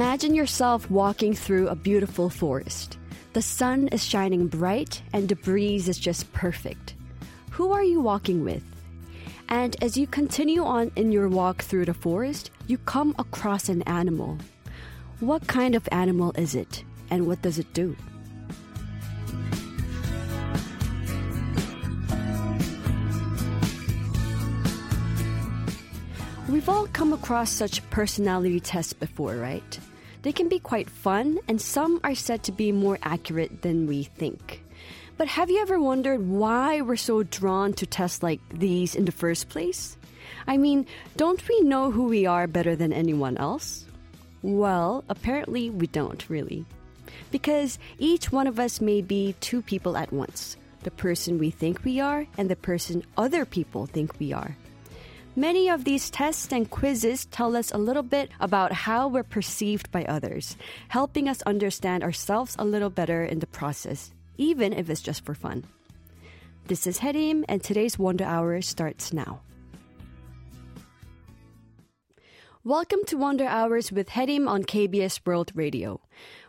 Imagine yourself walking through a beautiful forest. The sun is shining bright and the breeze is just perfect. Who are you walking with? And as you continue on in your walk through the forest, you come across an animal. What kind of animal is it and what does it do? We've all come across such personality tests before, right? They can be quite fun, and some are said to be more accurate than we think. But have you ever wondered why we're so drawn to tests like these in the first place? I mean, don't we know who we are better than anyone else? Well, apparently we don't, really. Because each one of us may be two people at once the person we think we are and the person other people think we are. Many of these tests and quizzes tell us a little bit about how we're perceived by others, helping us understand ourselves a little better in the process, even if it's just for fun. This is Hyerim, and today's Wonder Hour starts now. Welcome to Wonder Hours with Hyerim on KBS World Radio.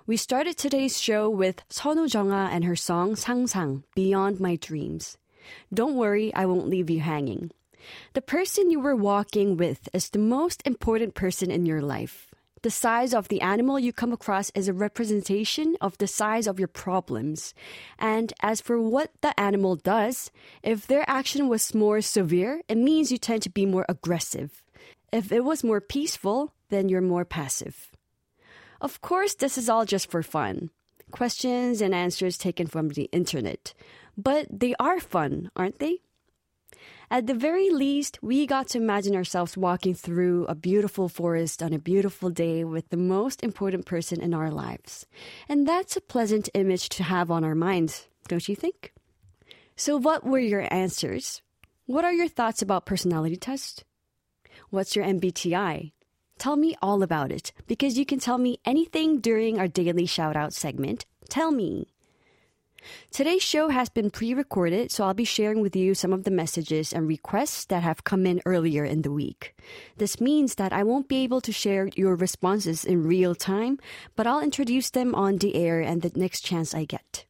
We started today's show with Sunwoo Jung-a and her song Sang Sang, Beyond My Dreams. Don't worry, I won't leave you hanging. The person you were walking with is the most important person in your life. The size of the animal you come across is a representation of the size of your problems. And as for what the animal does, if their action was more severe, it means you tend to be more aggressive. If it was more peaceful, then you're more passive. Of course, this is all just for fun. Questions and answers taken from the internet. But they are fun, aren't they? At the very least, we got to imagine ourselves walking through a beautiful forest on a beautiful day with the most important person in our lives. And that's a pleasant image to have on our minds, don't you think? So, what were your answers? What are your thoughts about personality tests? What's your MBTI? Tell me all about it because you can tell me anything during our daily shout out segment. Tell me. Today's show has been pre recorded, so I'll be sharing with you some of the messages and requests that have come in earlier in the week. This means that I won't be able to share your responses in real time, but I'll introduce them on the air and the next chance I get.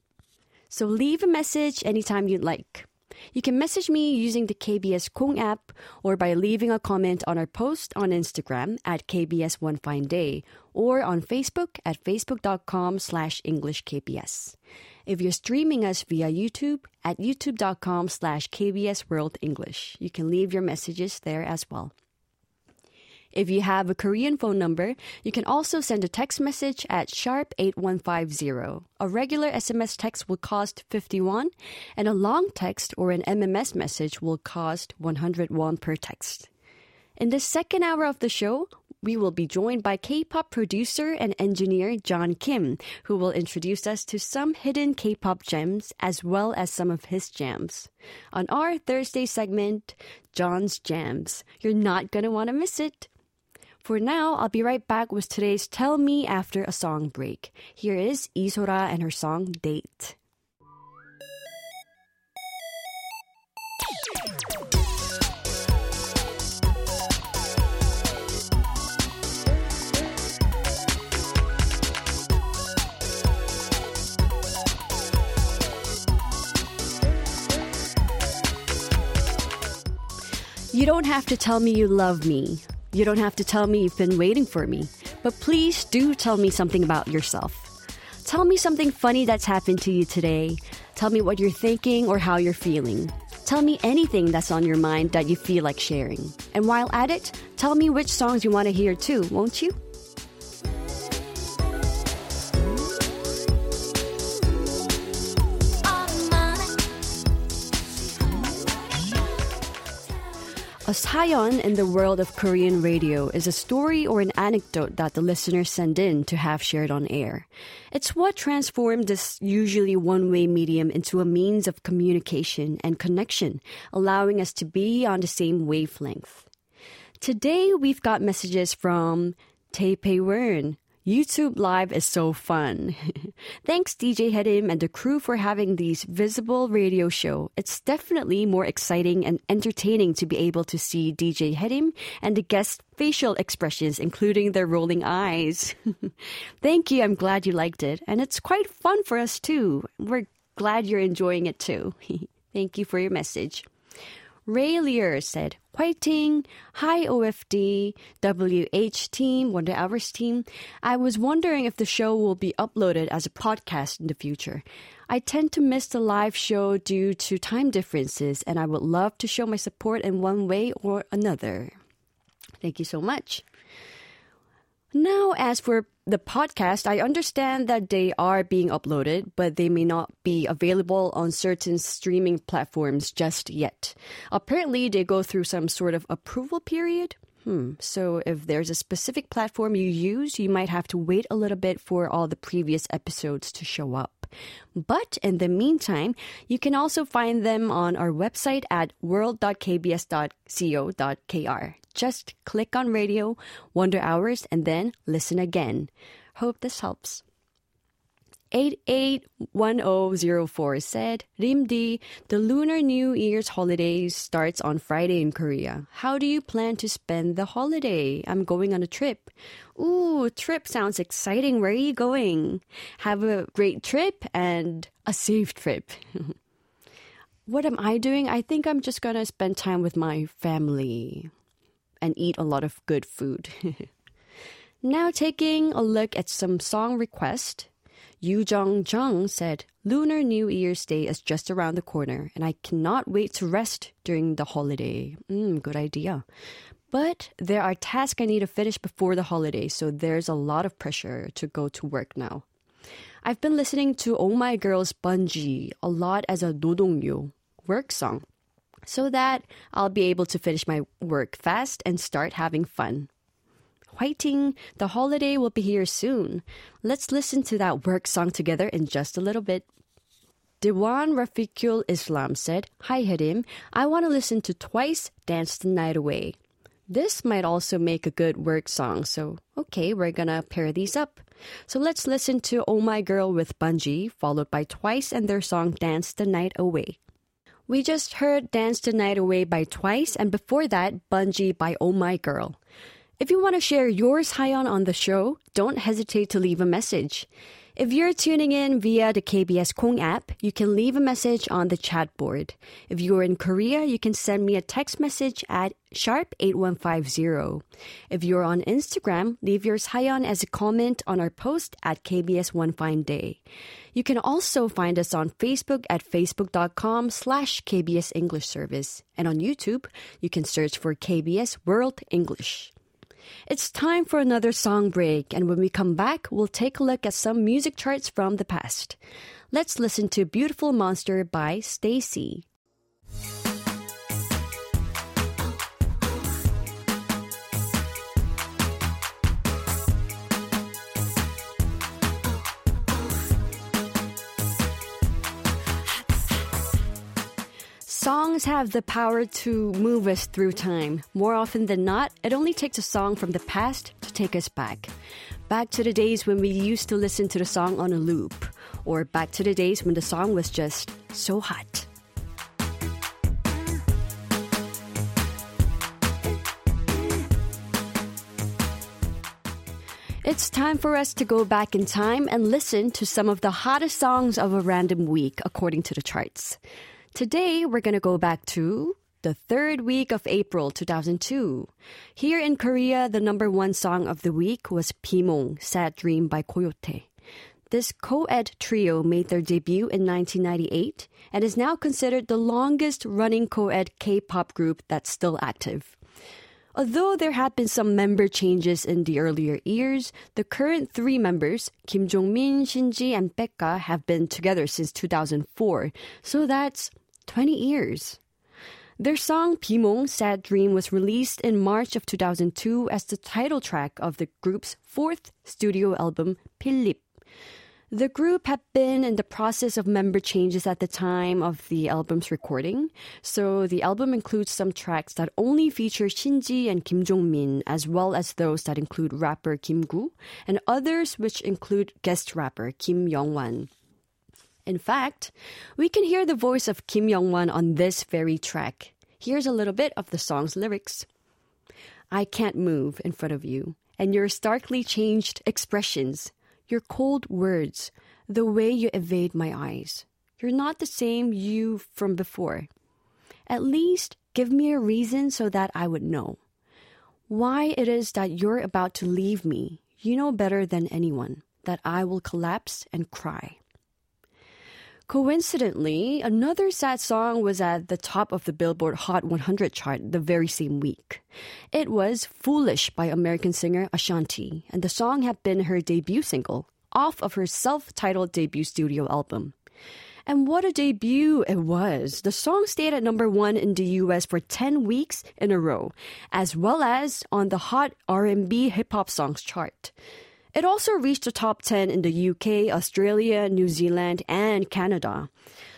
So leave a message anytime you'd like. You can message me using the KBS Kong app or by leaving a comment on our post on Instagram at KBS One Fine Day or on Facebook at facebook.com slash EnglishKBS. If you're streaming us via YouTube at youtube.com slash KBS World English, you can leave your messages there as well. If you have a Korean phone number, you can also send a text message at sharp 8150. A regular SMS text will cost 51 and a long text or an MMS message will cost 101 per text. In the second hour of the show, we will be joined by K-pop producer and engineer John Kim, who will introduce us to some hidden K-pop gems as well as some of his jams. On our Thursday segment, John's Jams. You're not going to want to miss it. For now, I'll be right back with today's Tell Me after a song break. Here is Isora and her song Date. You don't have to tell me you love me. You don't have to tell me you've been waiting for me. But please do tell me something about yourself. Tell me something funny that's happened to you today. Tell me what you're thinking or how you're feeling. Tell me anything that's on your mind that you feel like sharing. And while at it, tell me which songs you want to hear too, won't you? A sayon in the world of Korean radio is a story or an anecdote that the listeners send in to have shared on air. It's what transformed this usually one way medium into a means of communication and connection, allowing us to be on the same wavelength. Today, we've got messages from Taipei Wern, YouTube Live is so fun. Thanks, DJ Hyerim and the crew for having these visible radio show. It's definitely more exciting and entertaining to be able to see DJ Hyerim and the guests' facial expressions, including their rolling eyes. Thank you. I'm glad you liked it. And it's quite fun for us too. We're glad you're enjoying it too. Thank you for your message. Ray Lear said, Whiting, hi OFD, WH team, Wonder Hours team. I was wondering if the show will be uploaded as a podcast in the future. I tend to miss the live show due to time differences, and I would love to show my support in one way or another. Thank you so much. Now, as for the podcast, I understand that they are being uploaded, but they may not be available on certain streaming platforms just yet. Apparently, they go through some sort of approval period. Hmm. So if there's a specific platform you use, you might have to wait a little bit for all the previous episodes to show up. But in the meantime, you can also find them on our website at world.kbs.co.kr. Just click on radio, Wonder Hours, and then listen again. Hope this helps. 881004 said, Rimdi, the Lunar New Year's holiday starts on Friday in Korea. How do you plan to spend the holiday? I'm going on a trip. Ooh, trip sounds exciting. Where are you going? Have a great trip and a safe trip. what am I doing? I think I'm just gonna spend time with my family and eat a lot of good food. now, taking a look at some song requests, Yu Jong Jung said, Lunar New Year's Day is just around the corner, and I cannot wait to rest during the holiday. Mm, good idea. But there are tasks I need to finish before the holiday, so there's a lot of pressure to go to work now. I've been listening to Oh My Girls Bungee a lot as a Dodongyo work song so that I'll be able to finish my work fast and start having fun. Whiting, the holiday will be here soon. Let's listen to that work song together in just a little bit. Dewan Rafiqul Islam said, Hi Hyerim, I want to listen to Twice Dance the Night Away. This might also make a good work song, so okay, we're gonna pair these up. So let's listen to Oh My Girl with Bungee, followed by Twice and their song Dance the Night Away. We just heard Dance the Night Away by Twice, and before that, Bungee by Oh My Girl. If you want to share yours high on on the show, don't hesitate to leave a message. If you're tuning in via the KBS Kong app, you can leave a message on the chat board. If you're in Korea, you can send me a text message at sharp 8150. If you're on Instagram, leave your sayon as a comment on our post at KBS One Fine Day. You can also find us on Facebook at facebook.com slash KBS English Service. And on YouTube, you can search for KBS World English. It's time for another song break, and when we come back, we'll take a look at some music charts from the past. Let's listen to Beautiful Monster by STAYC. Songs have the power to move us through time. More often than not, it only takes a song from the past to take us back. Back to the days when we used to listen to the song on a loop, or back to the days when the song was just so hot. It's time for us to go back in time and listen to some of the hottest songs of a random week according to the charts. Today, we're going to go back to the third week of April 2002. Here in Korea, the number one song of the week was Bimong, Sad Dream by Coyote. This co-ed trio made their debut in 1998 and is now considered the longest running co-ed K-pop group that's still active. Although there have been some member changes in the earlier years, the current three members, Kim Jong-min, Shinji, and Baekga, have been together since 2004. So that's 20 years. Their song Bimong Sad Dream was released in March of 2002 as the title track of the group's fourth studio album, Philip. The group had been in the process of member changes at the time of the album's recording, so the album includes some tracks that only feature Shinji and Kim Jong-min, as well as those that include rapper Kim Gu, and others which include guest rapper Kim Young-wan. In fact, we can hear the voice of Kim Young-wan on this very track. Here's a little bit of the song's lyrics. I can't move in front of you, and your starkly changed expressions your cold words, the way you evade my eyes. You're not the same you from before. At least give me a reason so that I would know. Why it is that you're about to leave me, you know better than anyone that I will collapse and cry. Coincidentally, another sad song was at the top of the Billboard Hot 100 chart the very same week. It was Foolish by American singer Ashanti, and the song had been her debut single off of her self titled debut studio album. And what a debut it was. The song stayed at number 1 in the US for 10 weeks in a row, as well as on the Hot R&B Hip Hop Songs chart. It also reached the top 10 in the UK, Australia, New Zealand, and Canada.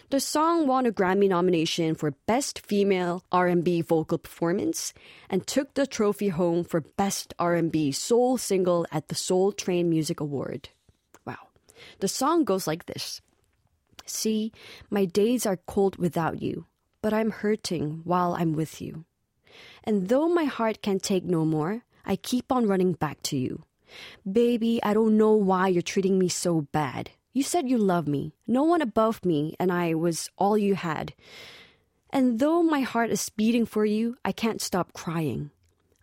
The song won a Grammy nomination for Best Female R&B Vocal Performance and took the trophy home for Best R&B Soul Single at the Soul Train Music Award. Wow. The song goes like this. See, my days are cold without you, but I'm hurting while I'm with you. And though my heart can take no more, I keep on running back to you. Baby, I don't know why you're treating me so bad. You said you love me, no one above me, and I was all you had. And though my heart is beating for you, I can't stop crying.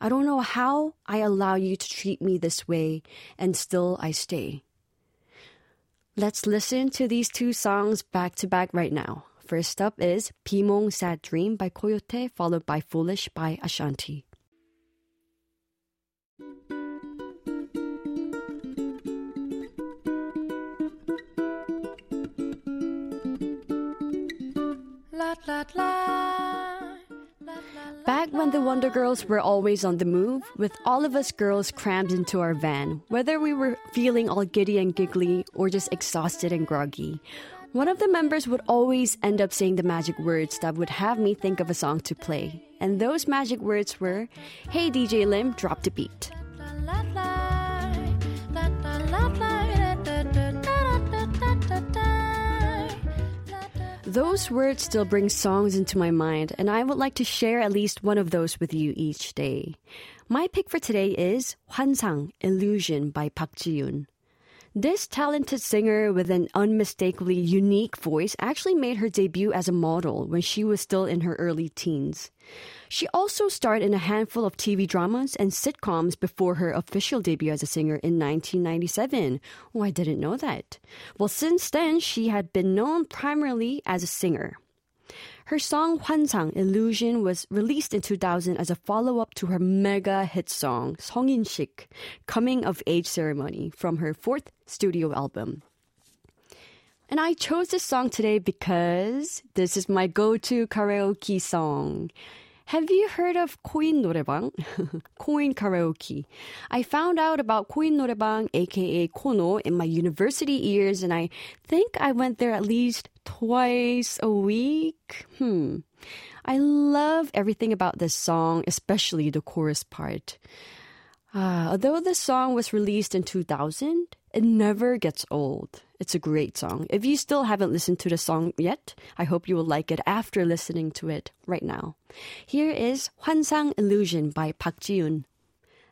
I don't know how I allow you to treat me this way, and still I stay. Let's listen to these two songs back to back right now. First up is Bimong Sad Dream by Coyote, followed by Foolish by Ashanti. Back when the Wonder Girls were always on the move, with all of us girls crammed into our van, whether we were feeling all giddy and giggly or just exhausted and groggy, one of the members would always end up saying the magic words that would have me think of a song to play. And those magic words were, Hey DJ Lim, drop the beat. Those words still bring songs into my mind, and I would like to share at least one of those with you each day. My pick for today is 환상, Illusion by Park Ji-yoon. This talented singer with an unmistakably unique voice actually made her debut as a model when she was still in her early teens. She also starred in a handful of TV dramas and sitcoms before her official debut as a singer in 1997. Oh, I didn't know that. Well, since then, she had been known primarily as a singer. Her song 환상 Illusion was released in 2000 as a follow-up to her mega hit song 성인식 Coming of Age Ceremony from her fourth studio album. And I chose this song today because this is my go-to karaoke song. Have you heard of 코인 노래방? 코인 karaoke. I found out about 코인 노래방, aka Kono, in my university years, and I think I went there at least twice a week. Hmm. I love everything about this song, especially the chorus part. Uh, although the song was released in 2000, it never gets old. It's a great song. If you still haven't listened to the song yet, I hope you will like it after listening to it right now. Here is 환상 Illusion by Park Ji-yoon.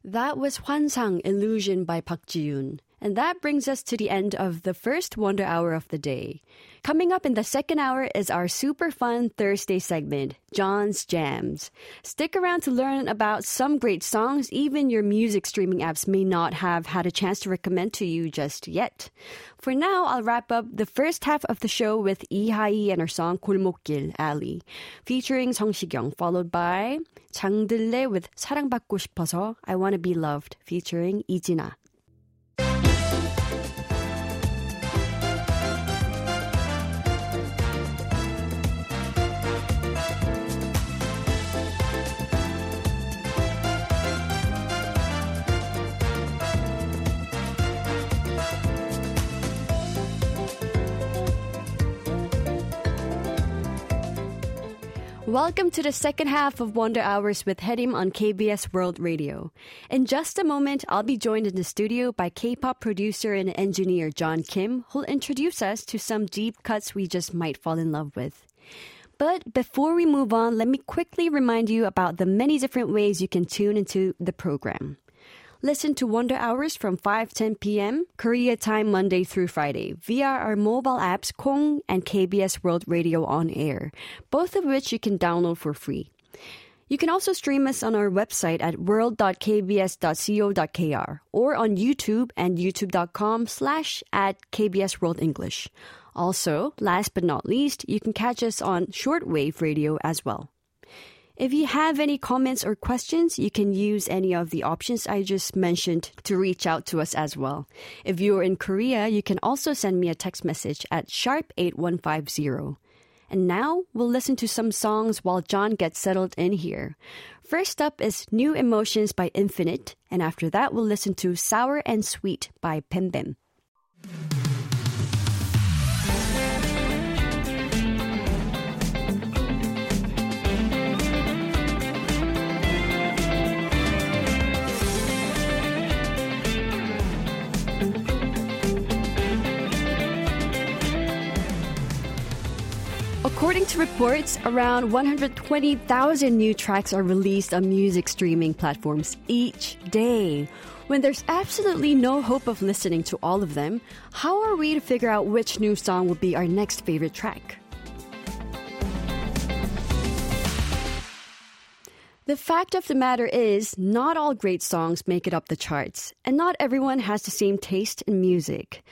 That was 환상 Illusion by Park Ji-yoon. And that brings us to the end of the first Wonder Hour of the day. Coming up in the second hour is our super fun Thursday segment, John's Jams. Stick around to learn about some great songs even your music streaming apps may not have had a chance to recommend to you just yet. For now, I'll wrap up the first half of the show with Lee Hi and her song 골목길 Ali, featuring Song Shikyung, followed by 장들레 with 사랑받고 싶어서 I Wanna Be Loved, featuring 이진아. Welcome to the second half of Wonder Hours with Hyerim on KBS World Radio. In just a moment, I'll be joined in the studio by K-pop producer and engineer John Kim, who'll introduce us to some deep cuts we just might fall in love with. But before we move on, let me quickly remind you about the many different ways you can tune into the program. Listen to Wonder Hours from 5:10 p.m. Korea time Monday through Friday via our mobile apps Kong and KBS World Radio on air, both of which you can download for free. You can also stream us on our website at world.kbs.co.kr or on YouTube and youtube.com slash at KBS World English. Also, last but not least, you can catch us on shortwave radio as well. If you have any comments or questions, you can use any of the options I just mentioned to reach out to us as well. If you're in Korea, you can also send me a text message at sharp 8150. And now we'll listen to some songs while John gets settled in here. First up is New Emotions by Infinite, and after that we'll listen to Sour and Sweet by Pembem. According to reports, around 120,000 new tracks are released on music streaming platforms each day. When there's absolutely no hope of listening to all of them, how are we to figure out which new song will be our next favorite track? The fact of the matter is, not all great songs make it up the charts, and not everyone has the same taste in music.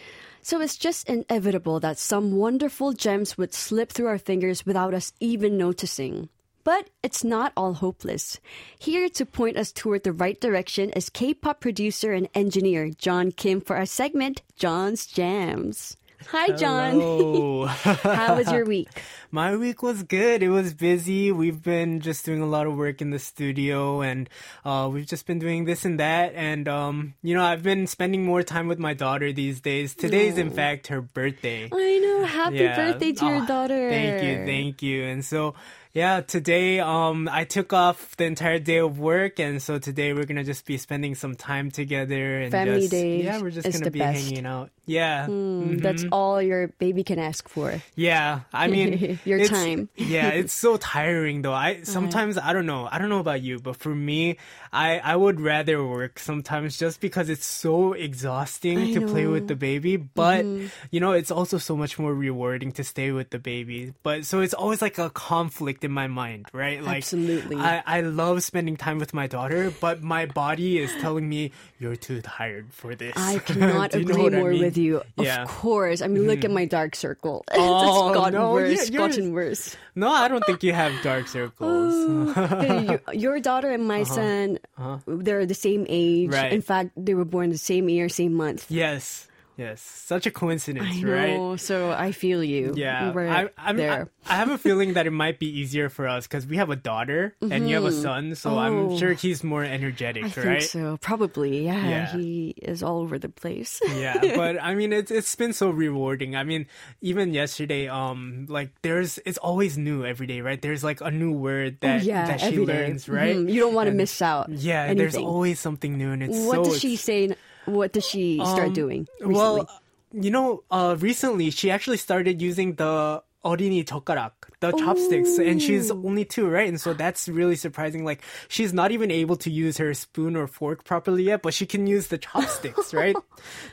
So it's just inevitable that some wonderful gems would slip through our fingers without us even noticing. But it's not all hopeless. Here to point us toward the right direction is K pop producer and engineer John Kim for our segment, John's Jams. Hi, John. How was your week? My week was good. It was busy. We've been just doing a lot of work in the studio and uh, we've just been doing this and that. And, um, you know, I've been spending more time with my daughter these days. Today's, in fact, her birthday. I know. Happy Yeah. birthday to your Oh, daughter. Thank you, thank you. And so, yeah, today um I took off the entire day of work, and so today we're gonna just be spending some time together and Family just, days Yeah, we're just gonna be best. hanging out. Yeah, Mm, That's all your baby can ask for. yeah. I mean, Your time. yeah, it's so tiring though. I sometimes I don't know. I don't know about you, but for me, I I would rather work sometimes just because it's so exhausting I to play with the baby. But Mm-hmm. you know, it's also so much more rewarding to stay with the baby. But so it's always like a conflict in my mind, right? Like Absolutely. I I love spending time with my daughter, but my body is telling me you're too tired for this. I cannot Do you know agree what I more mean? with you. Yeah. Of course. I mean, look at my dark circle. Oh, it's gotten no, worse, yeah, gotten worse. No, I don't think you have dark circles. your, your daughter and my son, they're the same age. Uh-huh. Right. In fact, they were born the same year, same month. Yes, yes, such a coincidence, I right? so I feel you. Yeah, We're I, I'm, there. I have a feeling that it might be easier for us because we have a daughter and you have a son, so I'm Oh. sure he's more energetic, I right? think so. Probably, yeah, Yeah. He is all over the place. yeah, but I mean, it's it's been so rewarding. I mean, even yesterday, um, like there's it's always new every day, right? There's like a new word that Oh, yeah, that she every day. learns, right? Mhm. You don't want to miss out. Yeah, there's always something new, and it's What so does she say? What does she start Um, doing? Recently? Well, you know, uh, recently she actually started using the 어린이 젓가락, the chopsticks, and she's only two, right? And so that's really surprising. Like she's not even able to use her spoon or fork properly yet, but she can use the chopsticks, right?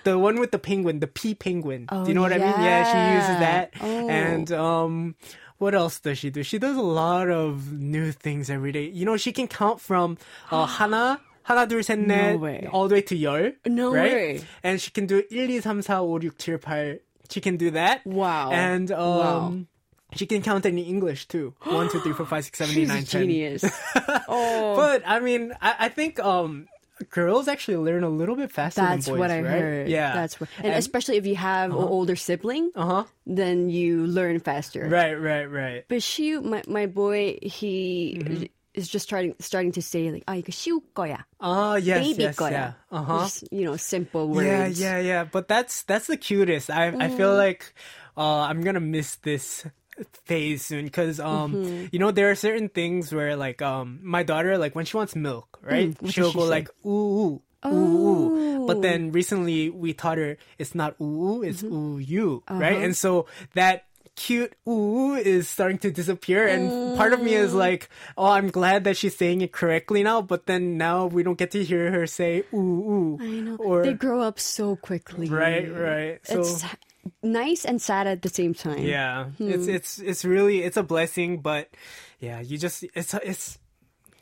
The one with the penguin, the pea penguin. Do you know what I mean? Yeah, she uses yeah. that. Oh. And um what else does she do? She does a lot of new things every day. You know, she can count from uh, 하나 하나 둘 셋 넷 No way. all the way to 열. No right? way. And she can do 1, 2, 3, 4, 5, 6, 7, 8. She can do that. Wow. And um Wow. she can count in English too. 1, 2, 3, 4, 5, 6, 7, 8, She's 9, a 10. genius. oh, But I mean, I, I think um girls actually learn a little bit faster that's than boys, what I right? heard. Yeah. that's what, and, especially if you have an older sibling, uh-huh. then you learn faster. Right, right, right. But she, my my boy, he Mm-hmm. is just starting starting to say like, "아 이거 쉬울 거야." Oh, yes, baby yes, 거야. yeah. Uh-huh. Just, you know, simple words. Yeah, yeah, yeah. But that's that's the cutest. I I Mm. feel like uh, I'm gonna miss this phase soon because um Mm-hmm. you know there are certain things where like um my daughter like when she wants milk right Mm, what does she'll she go say? like ooh ooh ooh ooh but then recently we taught her it's not ooh ooh it's Mm-hmm. ooh you right Uh-huh. and so that cute ooh is starting to disappear and part of me Mm. is like oh i'm glad that she's saying it correctly now but then now we don't get to hear her say ooh ooh I know. or they grow up so quickly. right right so It's nice and sad at the same time. yeah, Hmm. it's it's it's really it's a blessing, but yeah, you just it's it's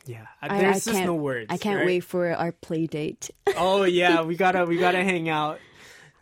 yeah. I, There's I just can't, no words. I can't right? wait for our play date. Oh yeah, we gotta we gotta hang out.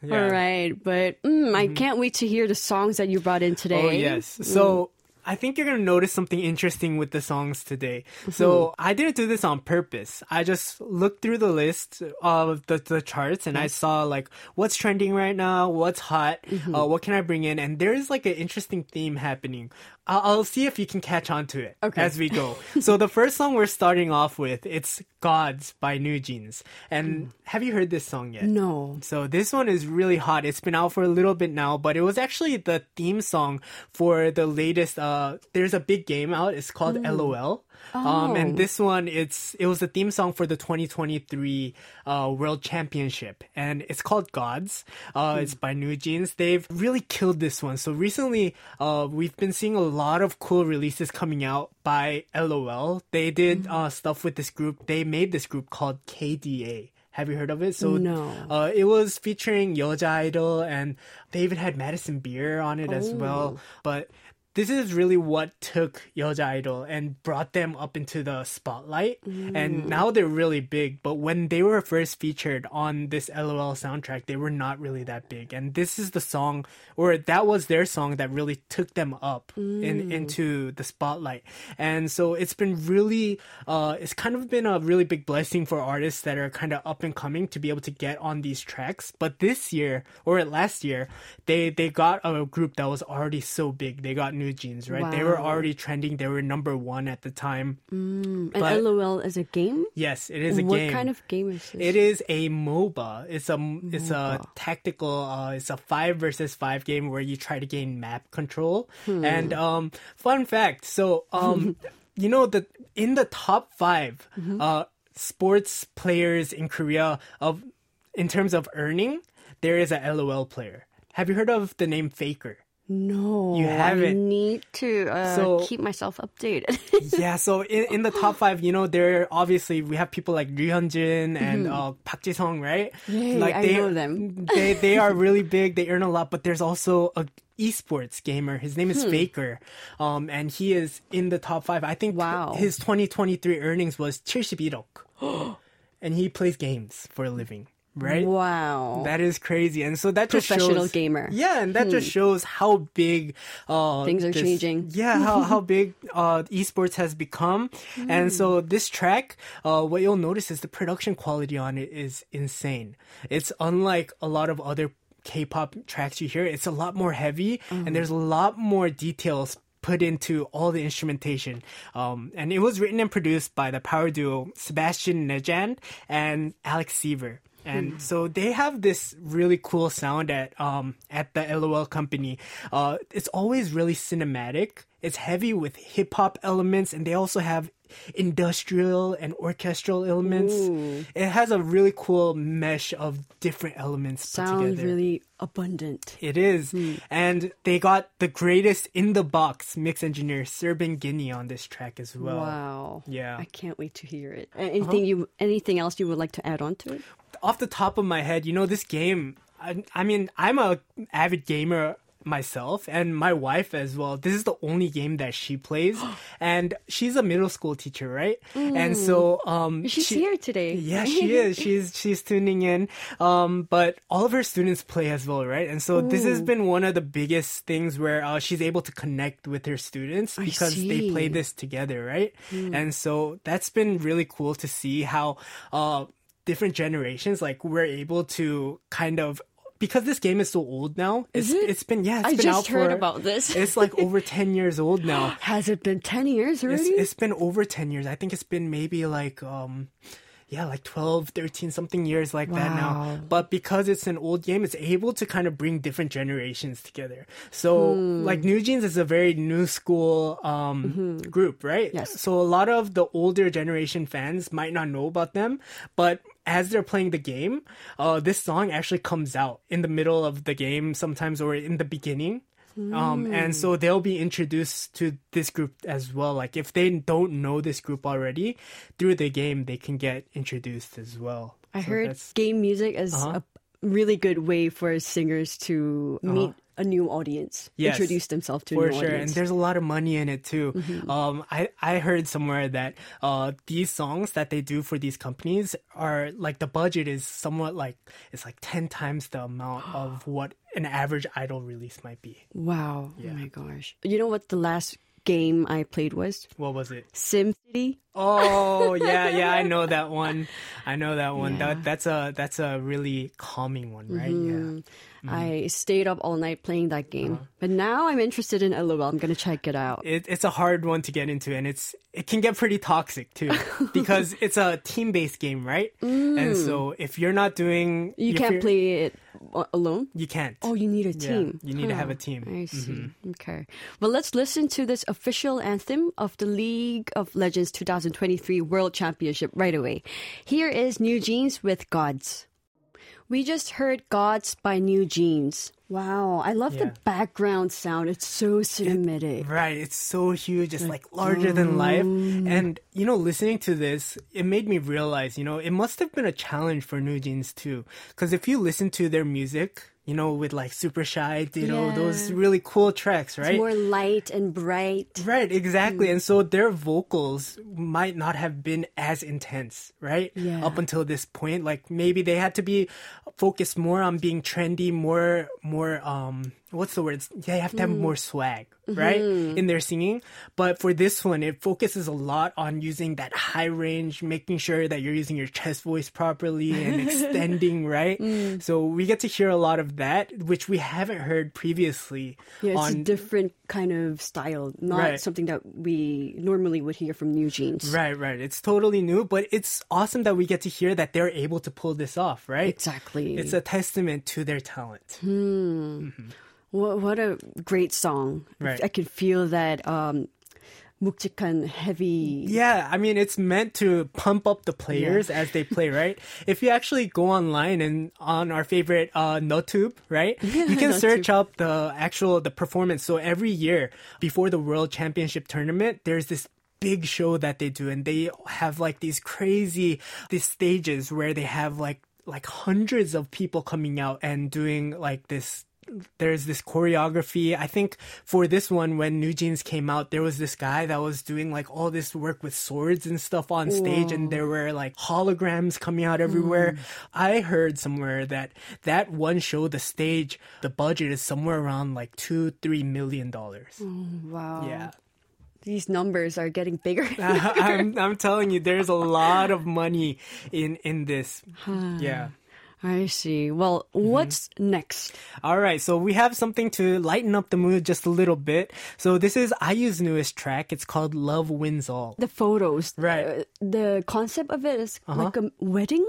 Yeah. Mm-hmm. All right, but mm, I can't wait to hear the songs that you brought in today. Oh yes. So I think you're gonna notice something interesting with the songs today. Mm-hmm. So I didn't do this on purpose. I just looked through the list of the, the charts and I saw like what's trending right now, what's hot, Mm-hmm. uh, what can I bring in, and there's like an interesting theme happening. I'll, I'll see if you can catch on to it Okay. as we go. so the first song we're starting off with it's "Gods" by New Jeans. And have you heard this song yet? Mm. No. So this one is really hot. It's been out for a little bit now, but it was actually the theme song for the latest. Uh, there's a big game out. It's called LOL. Um, Oh. and this one, it's it was the theme song for the 2023 uh, World Championship, and it's called Gods. Uh, It's by New Jeans. They've really killed this one. So recently, uh, we've been seeing a lot of cool releases coming out by LOL. They did uh, stuff with this group. They made this group called KDA. Have you heard of it? So No. uh, it was featuring Yoja Idol and they even had Madison Beer on it as well. But this is really what took (G)I-DLE and brought them up into the spotlight. And now they're really big. But when they were first featured on this LOL soundtrack, they were not really that big. And this is the song, or that was their song that really took them up in, into the spotlight. And so it's been really, uh, it's kind of been a really big blessing for artists that are kind of up and coming to be able to get on these tracks. But this year, or last year, they, they got a group that was already so big. They got New Jeans, right? They were already trending. They were number one at the time. And But- LOL is a game? Yes, it is a what game. What kind of game is this? It is a MOBA. It's a it's a tactical. Uh, it's a five versus five game where you try to gain map control. Hmm. And um, fun fact. So um, you know that in the top 5 Mm-hmm. uh, sports players in Korea of in terms of earning, there is a LOL player. Have you heard of the name Faker? No. You I haven't. need to uh, So- keep myself updated. yeah, so in, in the top five, you know, there obviously we have people like Ryu Hyunjin and uh, Park Ji-sung, right? Yay, like I know them. they they are really big. They earn a lot, but there's also a esports gamer. His name Hmm. is Faker, um, and he is in the top five. I think Wow. his 2023 earnings was 71억, and he plays games for a living, right? wow. That is crazy, and so that just Professional shows, gamer. Hmm. Yeah, and that just shows how big uh, Things are this- changing. Yeah, how how big uh, esports has become, and Hmm. so this track, uh, what you'll notice is the production quality on it is insane. It's unlike a lot of other K-pop tracks you hear. It's a lot more heavy, and there's a lot more details put into all the instrumentation. Um, and it was written and produced by the power duo Sebastien Najand and Alex Seaver. And so they have this really cool sound at um at the LOL company. Uh, it's always really cinematic. It's heavy with hip hop elements, and they also have industrial and orchestral elements. It has a really cool mesh of different elements put Sounds together. really abundant. It is. Hmm. And they got the greatest in the box mix engineer, Serban Ghenea, on this track as well. wow. Yeah. Uh-huh. I can't wait to hear it. Anything you anything else you would like to add on to it? Off the top of my head, you know, this game, I, I mean, I'm a avid gamer myself and my wife as well. This is the only game that she plays and she's a middle school teacher, right? And so um She's she- here today. Yeah, she is. She's she's tuning in. Um, but all of her students play as well, right? And so this has been one of the biggest things where uh, she's able to connect with her students because they play this together, right? And so that's been really cool to see how uh different generations like we're able to kind of because this game is so old now. It's it? it's been yeah. It's I been just out heard for- about this. It's like over ten years old now. Has it been ten years It's, already? it's been over 10 years. I think it's been maybe like, um, yeah, like 12, 13 something years like that now. But because it's an old game, it's able to kind of bring different generations together. So Hmm. like New Jeans is a very new school um, group, right? Mm-hmm. Yes. So a lot of the older generation fans might not know about them, but as they're playing the game, uh, this song actually comes out in the middle of the game sometimes or in the beginning. Um, and so they'll be introduced to this group as well. Like if they don't know this group already, through the game they can get introduced as well. I So heard that's- game music is Uh-huh. a really good way for singers to meet a new audience, Yes, introduce themselves to a for new sure and audience. there's a lot of money in it too Mm-hmm. um i i heard somewhere that uh these songs that they do for these companies are like the budget is somewhat like it's like 10 times the amount of what an average idol release might be Wow. Oh my gosh. You know what the last game I played was? what was it SimCity. Oh yeah yeah i know that one i know that one Yeah. that that's a that's a really calming one right yeah I stayed up all night playing that game. Uh-huh. But now I'm interested in LOL. I'm going to check it out. it, it's a hard one to get into and it's it can get pretty toxic too because it's a team-based game right and so if you're not doing Mm. You can't play it alone? you can't Oh, you need a Yeah, team. you need to have a team. I see. Mm-hmm. Okay. Well, let's listen to this official anthem of the League of Legends 2023 World Championship right away. Here is New Jeans with Gods. We just heard Gods by New Jeans. Wow, I love the background sound. It's so cinematic. Right, it's so huge, it's like larger than life. And you know, listening to this, it made me realize, you know, it must have been a challenge for New Jeans too. Because if you listen to their music, you know, with like Super Shy, you know, those really cool tracks, right? It's more light and bright. Right, exactly. Mm. And so their vocals might not have been as intense, right? Yeah. Up until this point. Like maybe they had to be focused more on being trendy, more more um what's the word? They have to have Mm. more swag, right? Mm-hmm. In their singing. But for this one, it focuses a lot on using that high range, making sure that you're using your chest voice properly and extending, right? Mm. So we get to hear a lot of that, which we haven't heard previously Yeah, it's a different kind of style, not Right. something that we normally would hear from New Jeans. Right, right. It's totally new, but it's awesome that we get to hear that they're able to pull this off, right? Exactly. It's a testament to their talent. What, what a great song. Right. I could feel that um, 묵직한, heavy. Yeah, I mean, it's meant to pump up the players as they play, right? If you actually go online and on our favorite uh, NoTube, right? You can search up the actual the performance. So every year before the World Championship tournament, there's this big show that they do, and they have like these crazy these stages where they have like like hundreds of people coming out and doing like this there's this choreography. I think for this one, when New Jeans came out, there was this guy that was doing like all this work with swords and stuff on stage, and there were like holograms coming out everywhere. Hmm. I heard somewhere that that one show, the stage, the budget is somewhere around like two, three million dollars. Wow. Yeah. These numbers are getting bigger. I'm, I'm telling you, there's a lot of money in in this. yeah. I see. Well, Mm-hmm. what's next? All right, so we have something to lighten up the mood just a little bit. So this is IU's newest track. It's called Love Wins All. The photos. Right. Uh-huh. Uh, the concept of it is like a wedding.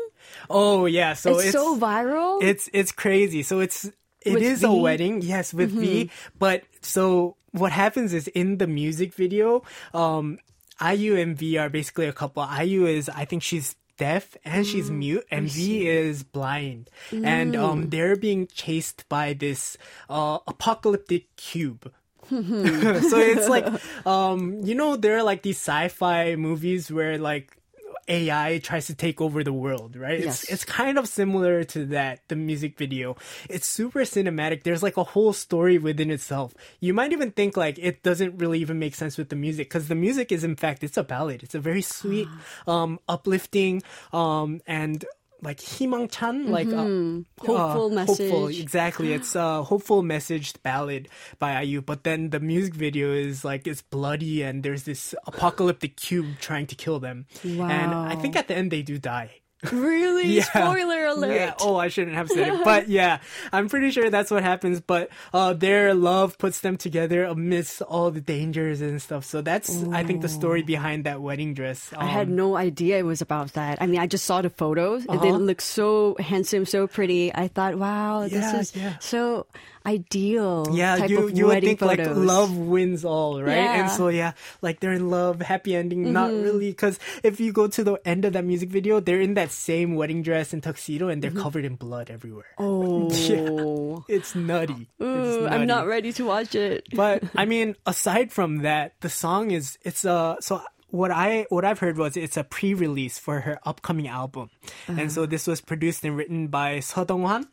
Oh yeah, so it's, it's, so viral. It's it's crazy. So it's it With is a V? Mm-hmm. wedding, yes, with V. But so what happens is in the music video, um, IU and V are basically a couple. IU is I think she's deaf and she's Mm, mute and V is blind. And um they're being chased by this uh apocalyptic cube. so it's like um you know there are like these sci-fi movies where like AI tries to take over the world, right? It's Yes. it's kind of similar to that, the music video. It's super cinematic. There's like a whole story within itself. You might even think like it doesn't really even make sense with the music because the music is in fact it's a ballad. It's a very sweet, um, uplifting, um, and like 희망찬, like uh, Mm-hmm. Hopeful Hopeful, message. exactly. It's a hopeful messaged ballad by IU, but then the music video is like it's bloody and there's this apocalyptic cube trying to kill them. And I Wow. think at the end they do die. Really? Yeah. Spoiler alert. Yeah. Oh, I shouldn't have said it, but yeah, I'm pretty sure that's what happens. But uh, their love puts them together amidst all the dangers and stuff. So that's, I think, the story behind that wedding dress. I had Um, no idea it was about that. I mean, I just saw the photos and they Uh-huh. look so handsome, so pretty. I thought, wow, this Yeah, is yeah. so ideal. yeah, you you would think like love wins all, right? And Yeah. Mm-hmm. so yeah, like they're in love, happy ending. Not really, because if you go to the end of that music video, they're in that same wedding dress and tuxedo, and they're covered in blood everywhere. Mm-hmm. Oh, It's nutty. It's Ooh, I'm not ready to watch it. but I mean, aside from that, the song is it's a so what I what I've heard was it's a pre-release for her upcoming album, and so this was produced and written by Seo Dong-hwan.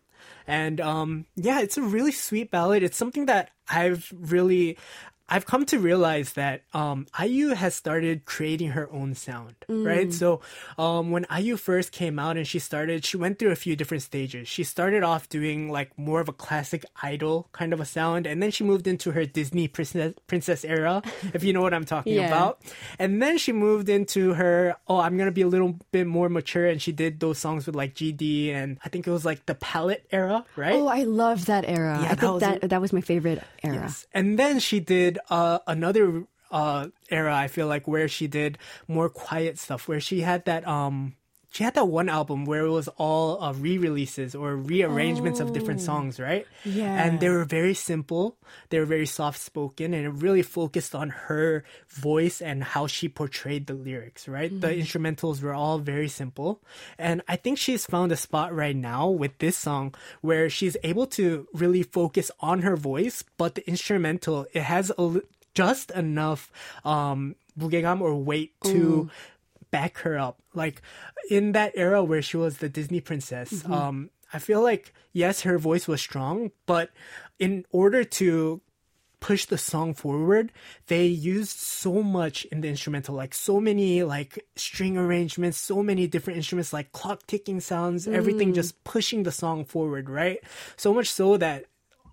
And um, yeah, it's a really sweet ballad. It's something that I've really I've come to realize that um, IU has started creating her own sound, right? So um, when IU first came out and she started, she went through a few different stages. She started off doing like more of a classic idol kind of a sound, and then she moved into her Disney princess, princess era, if you know what I'm talking Yeah. about. And then she moved into her, oh, I'm gonna be a little bit more mature, and she did those songs with like GD, and I think it was like the palette era, right? Oh, I love that era. Yeah, I that think was that that was my favorite era. Yes. And then she did uh, another uh, era, I feel like, where she did more quiet stuff, where she had that um she had that one album where it was all uh, re-releases or rearrangements of different songs, right? Yeah. And they were very simple. They were very soft-spoken, and it really focused on her voice and how she portrayed the lyrics, right? The instrumentals were all very simple, and I think she's found a spot right now with this song where she's able to really focus on her voice, but the instrumental it has a li- just enough um 무게감 or weight to back her up. Like in that era where she was the Disney princess, um, I feel like yes, her voice was strong, but in order to push the song forward, they used so much in the instrumental, like so many like string arrangements, so many different instruments, like clock ticking sounds, everything just pushing the song forward, right? So much so that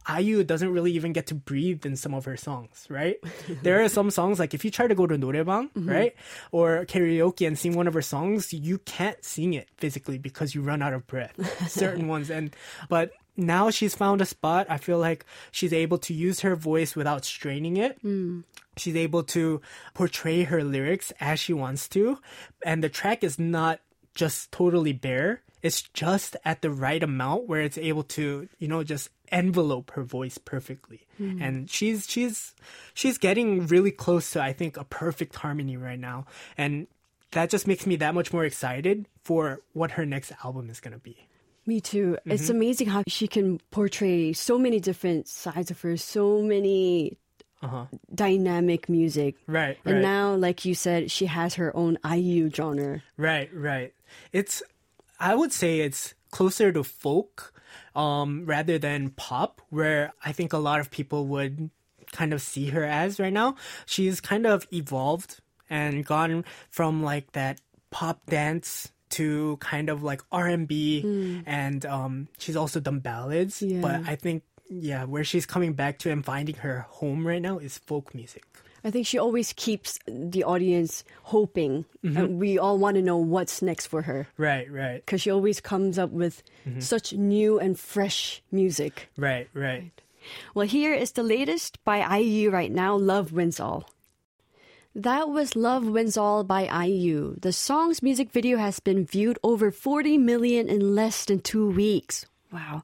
IU doesn't really even get to breathe in some of her songs, right? there are some songs like if you try to go to Noraebang, mm-hmm. right? Or karaoke and sing one of her songs, you can't sing it physically because you run out of breath. certain ones and but now she's found a spot. I feel like she's able to use her voice without straining it. Mm. She's able to portray her lyrics as she wants to. And the track is not just totally bare. It's just at the right amount where it's able to, you know, just envelope her voice perfectly. And she's she's she's getting really close to I think a perfect harmony right now. And that just makes me that much more excited for what her next album is going to be. Me too. It's Mm-hmm. amazing how she can portray so many different sides of her, so many dynamic music. Right, And right. now, like you said, she has her own IU genre. Right, right. It's I would say it's closer to folk um rather than pop where I think a lot of people would kind of see her as right now. She's kind of evolved and gone from like that pop dance to kind of like R&B and um she's also done ballads, Yeah. but I think yeah, where she's coming back to and finding her home right now is folk music. I think she always keeps the audience hoping. Mm-hmm. And we all want to know what's next for her Right, right. because she always comes up with Mm-hmm. such new and fresh music. Right, right. Well, here is the latest by IU right now Love Wins All. That was Love Wins All by IU. The song's music video has been viewed over 40 million in less than two weeks. Wow.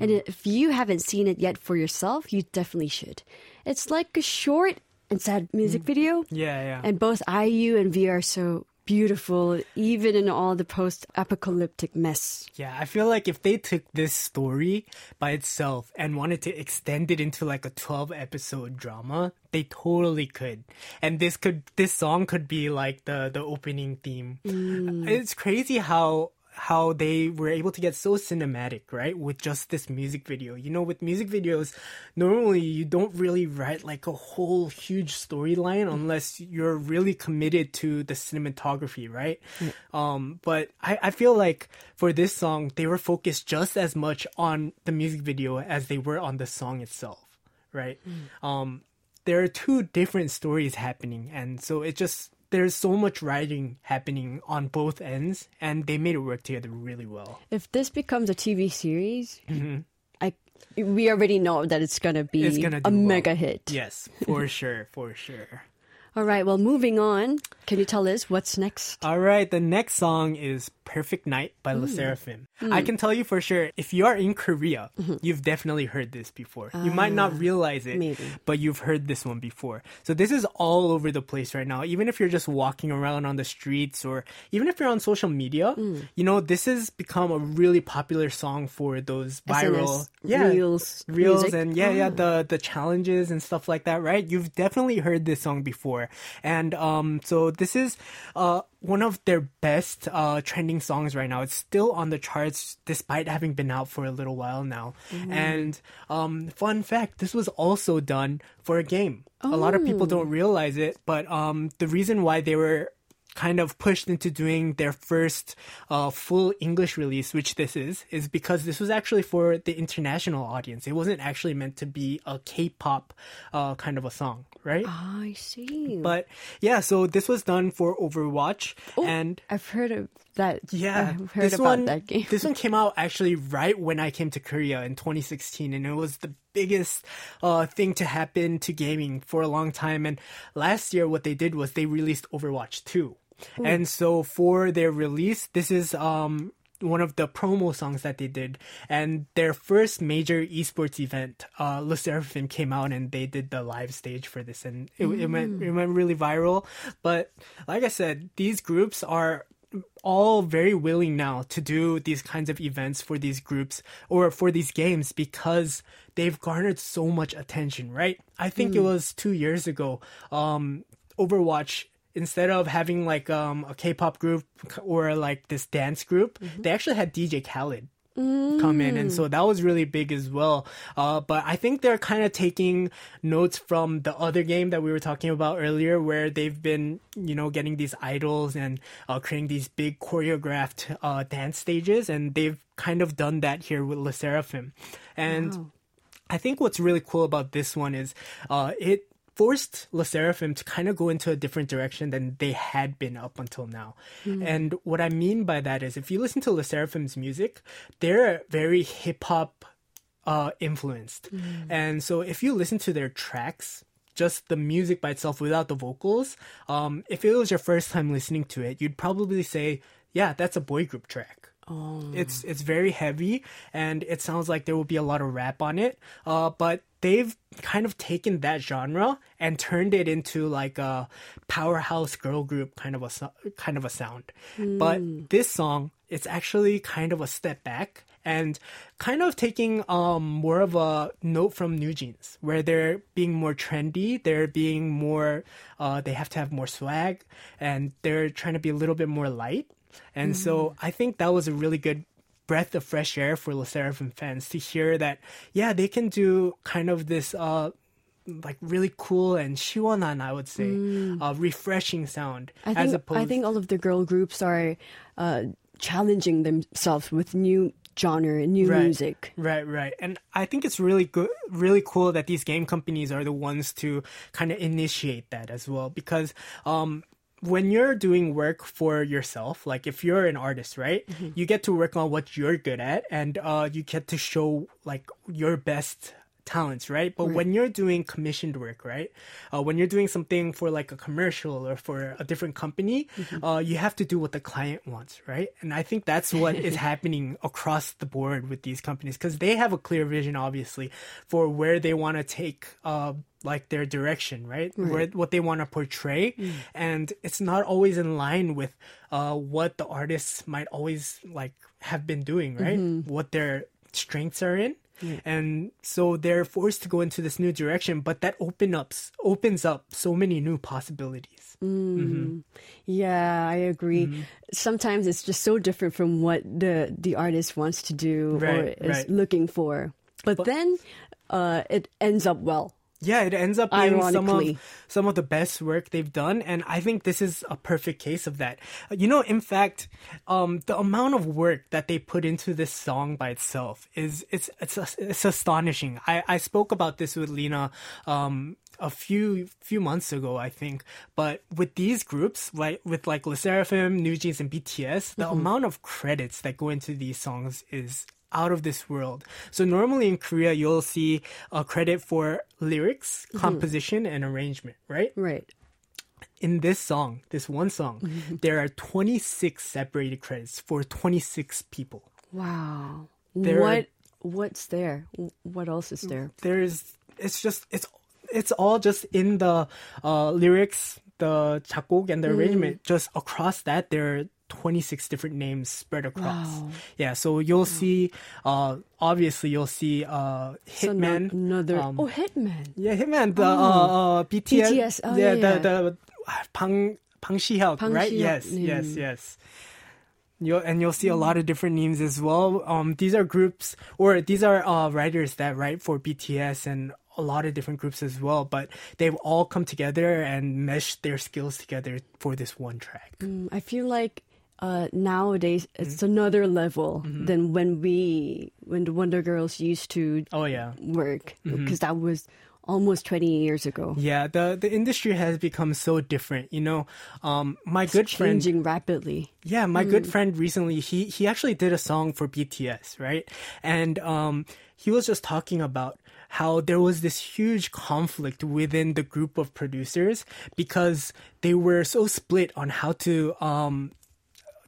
And mm-hmm. if you haven't seen it yet for yourself, you definitely should. It's like a short and sad music mm. video. Yeah, yeah. And both IU and V are so beautiful, even in all the post apocalyptic mess. Yeah, I feel like if they took this story by itself and wanted to extend it into like a 12 episode drama, they totally could. And this could this song could be like the the opening theme. Mm. It's crazy how how they were able to get so cinematic, right? With just this music video. You know, with music videos, normally you don't really write like a whole huge storyline unless you're really committed to the cinematography, right? Um, but I, I feel like for this song, they were focused just as much on the music video as they were on the song itself, right? Um, there are two different stories happening, and so it just there's so much writing happening on both ends, and they made it work together really well. If this becomes a TV series, I we already know that it's gonna be Mm-hmm. It's gonna a well. mega hit. Yes, for sure, for sure. All right. Well, moving on. Can you tell us what's next? All right, the next song is Perfect Night by Hmm. Le Sserafim. I can tell you for sure, if you are in Korea, you've definitely heard this before. you might not realize it, maybe. but you've heard this one before. So this is all over the place right now. Even if you're just walking around on the streets or even if you're on social media, Hmm. you know, this has become a really popular song for those viral SNS, Reels, reels music? and yeah, yeah, Ah. the the challenges and stuff like that, right? You've definitely heard this song before, and um, so this is uh one of their best uh trending songs right now. It's still on the charts despite having been out for a little while now. Mm-hmm. And um, fun fact, this was also done for a game. A lot of people Oh. don't realize it, but um, the reason why they were kind of pushed into doing their first uh, full English release, which this is, is because this was actually for the international audience. It wasn't actually meant to be a K-pop uh, kind of a song, right? Ah, I see. But yeah, so this was done for Overwatch, Oh, and I've heard of that. yeah, I've heard about one, that game. this one came out actually right when I came to Korea in 2016, and it was the biggest uh, thing to happen to gaming for a long time. And last year, what they did was they released Overwatch 2, and so for their release, this is um one of the promo songs that they did. And their first major esports event uh Le Sserafim came out and they did the live stage for this. And it, it went it went really viral. But like i said these groups are all very willing now to do these kinds of events for these groups or for these games because they've garnered so much attention right? I think it was 2 years ago um overwatch instead of having like um a K-pop group or like this dance group, they actually had DJ Khaled come in, and so that was really big as well. Uh, but I think they're kind of taking notes from the other game that we were talking about earlier, where they've been, you know, getting these idols and uh, creating these big choreographed uh, dance stages, and they've kind of done that here with Le Sserafim, and. I think what's really cool about this one is uh, it forced Le Sserafim to kind of go into a different direction than they had been up until now. And what I mean by that is if you listen to Le Sserafim's music, they're very hip hop uh, influenced. And so if you listen to their tracks, just the music by itself without the vocals, um, if it was your first time listening to it, you'd probably say, yeah, that's a boy group track. It's it's very heavy and it sounds like there will be a lot of rap on it. Uh, but they've kind of taken that genre and turned it into like a powerhouse girl group kind of a kind of a sound. But this song, it's actually kind of a step back and kind of taking um more of a note from New Jeans, where they're being more trendy, they're being more, uh, they have to have more swag, and they're trying to be a little bit more light. And so I think that was a really good breath of fresh air for Le Sserafim fans to hear that, yeah, they can do kind of this, uh, like really cool and shiwanan, I would say, uh, refreshing sound. I as think opposed, I think all of the girl groups are uh, challenging themselves with new genre, and new Right. music. Right, right. And I think it's really good, really cool that these game companies are the ones to kind of initiate that as well. Because, um, when you're doing work for yourself, like if you're an artist, right, you get to work on what you're good at and, uh, you get to show like your best talents, right? But when you're doing commissioned work, right? Uh, when you're doing something for like a commercial or for a different company, uh, you have to do what the client wants, right? And I think that's what is happening across the board with these companies because they have a clear vision, obviously, for where they want to take, uh, like their direction, right? Where what they want to portray, and it's not always in line with uh, what the artists might always like have been doing, right? What their strengths are in. And so they're forced to go into this new direction, but that open ups opens up so many new possibilities. Yeah, I agree. Mm-hmm. Sometimes it's just so different from what the the artist wants to do or is right. looking for. But, then uh, it ends up well. Yeah, it ends up being some of some of the best work they've done, and I think this is a perfect case of that. Uh, You know, in fact, um, the amount of work that they put into this song by itself is it's it's it's astonishing. I I spoke about this with Lena um a few few months ago, I think. But with these groups, like with like Le Sserafim, New Jeans, and BTS, the amount of credits that go into these songs is out of this world. So normally in Korea, you'll see a credit for lyrics, mm-hmm. composition, and arrangement, right? Right. In this song, this one song, mm-hmm. there are 26 separated credits for 26 people. Wow. There are- what what's there? What else is there? there's it's just it's it's all just in the uh, lyrics, the 작곡 and the mm-hmm. arrangement. Just across that, there are 26 different names spread across. Wow. Yeah, so you'll see. Uh, obviously, you'll see uh, So no- Hitman. another um, Oh, Hitman. yeah, Hitman. The uh, uh, BTS. BTS, oh, yeah, yeah, the the Bang Bang Shihyuk, right? Shihyuk, Yes, yes, mm. yes. You'll, and you'll see a lot of different names as well. Um, these are groups, or these are uh, writers that write for BTS and a lot of different groups as well. But they've all come together and meshed their skills together for this one track. Mm, I feel like uh, nowadays it's Mm-hmm. another level than when we when the Wonder Girls used to Oh yeah. work Mm-hmm. because that was almost 20 years ago. Yeah, the the industry has become so different. You know, um, my good friend Changing rapidly. Yeah, my good friend recently he he actually did a song for BTS, right? And um he was just talking about how there was this huge conflict within the group of producers because they were so split on how to um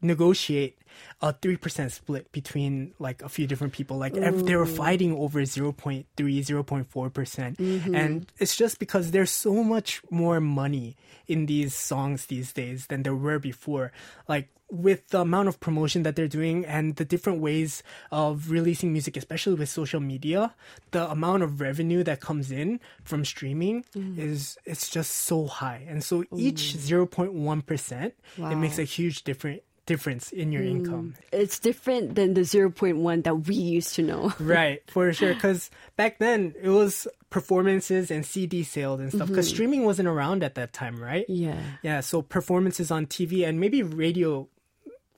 negotiate a 3% split between like a few different people. Like ev- they were fighting over 0.3 0.4%. Mm-hmm. And it's just because there's so much more money in these songs these days than there were before. Like with the amount of promotion that they're doing and the different ways of releasing music especially with social media the amount of revenue that comes in from streaming mm. is it's just so high. And so each 0.1% it makes a huge different difference in your income. It's different than the 0.1 that we used to know. Right, for sure. Because back then it was performances and CD sales and stuff. Because streaming wasn't around at that time, right? Yeah. Yeah, so performances on TV and maybe radio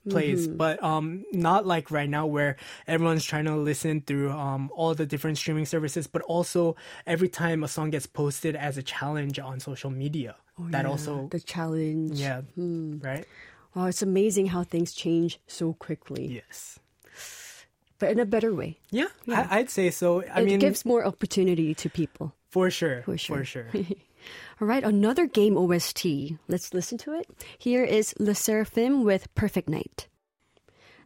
plays, but um, not like right now where everyone's trying to listen through um all the different streaming services. But also every time a song gets posted as a challenge on social media, that Yeah, also the challenge. yeah, right. Wow, it's amazing how things change so quickly, Yes. but in a better way. Yeah, I, I'd say so. I it mean, gives more opportunity to people. for sure, For sure. for sure. All right, another game OST. Let's listen to it. Here is Le Sserafim with Perfect Night.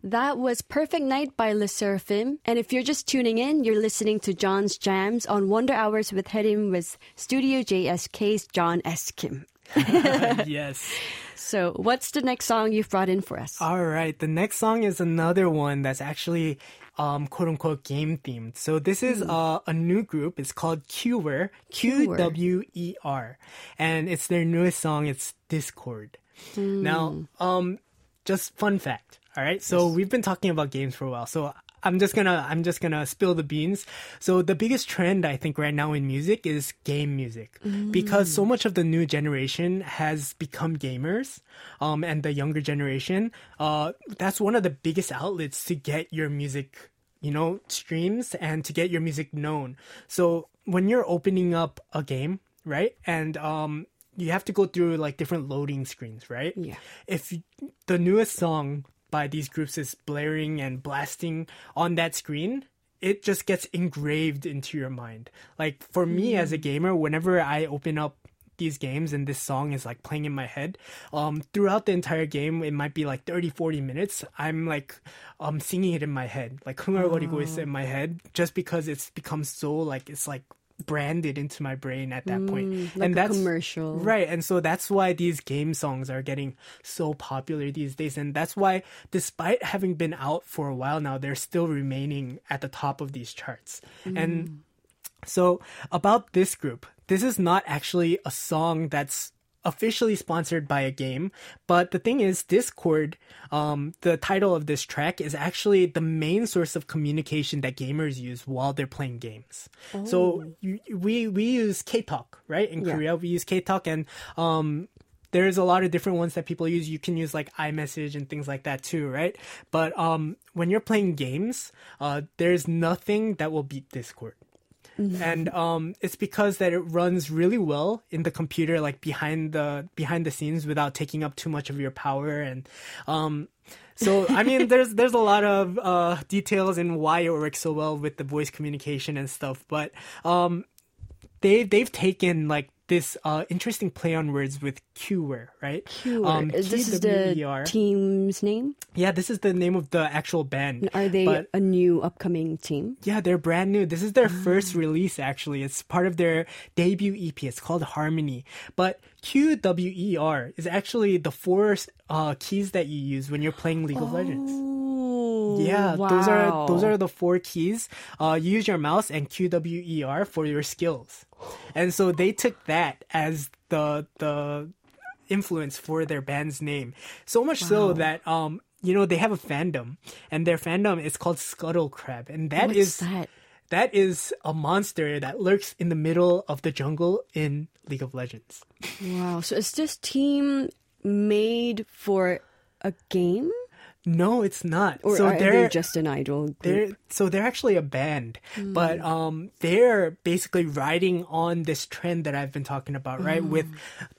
That was Perfect Night by Le Sserafim. And if you're just tuning in, you're listening to John's Jams on Wonder Hours with Hyerim with Studio JSK's John S. Kim. yes. So, what's the next song you've brought in for us? All right. The next song is another one that's actually um, quote unquote game themed. So this is uh, a new group. It's called Qwer, Q W E R, and it's their newest song. It's Discord. Now, um, just fun fact. All right. So we've been talking about games for a while. So I'm just gonna I'm just gonna spill the beans. So the biggest trend I think right now in music is game music because so much of the new generation has become gamers, um, and the younger generation, uh, that's one of the biggest outlets to get your music, you know, streams and to get your music known. So when you're opening up a game, right, and um, you have to go through like different loading screens, right? Yeah. If you- the newest song by these groups is blaring and blasting on that screen, it just gets engraved into your mind. Like for me as a gamer, whenever I open up these games and this song is like playing in my head, um, throughout the entire game, it might be like 30, 40 minutes. I'm like, um, singing it in my head, like 흥얼거리고 있어 in my head, just because it's become so like, it's like branded into my brain at that point. Mm, like and a that's commercial. Right. And so that's why these game songs are getting so popular these days. And that's why, despite having been out for a while now, they're still remaining at the top of these charts. And so, about this group, this is not actually a song that's officially sponsored by a game, but the thing is, Discord, um, the title of this track is actually the main source of communication that gamers use while they're playing games. So you, we we use KaTalk, right? In Yeah. Korea, we use KaTalk, and um, there's a lot of different ones that people use. You can use like iMessage and things like that too, right? But um, when you're playing games, uh, there's nothing that will beat Discord. And um, it's because that it runs really well in the computer, like behind the behind the scenes, without taking up too much of your power. And um, so, I mean, there's there's a lot of uh, details in why it works so well with the voice communication and stuff, but um, they they've taken like this uh, interesting play on words with Qwer, right? Qwer. Um, this is the team's name. Yeah, this is the name of the actual band. Are they But- a new upcoming team? Yeah, they're brand new. This is their Ah. first release, actually. It's part of their debut EP. It's called Harmony. But QWER is actually the four uh, keys that you use when you're playing League of Legends. Oh, Yeah, those are those are the four keys. Uh, you use your mouse and QWER for your skills, and so they took that as the the influence for their band's name. So much so that um you know they have a fandom, and their fandom is called Scuttle Crab, and that What's is that? That is a monster that lurks in the middle of the jungle in League of Legends. Wow. So is this team made for a game? No, it's not. Or so are they're they just an idol group? They're so they're actually a band, Hmm. but um they're basically riding on this trend that I've been talking about, right? Hmm. With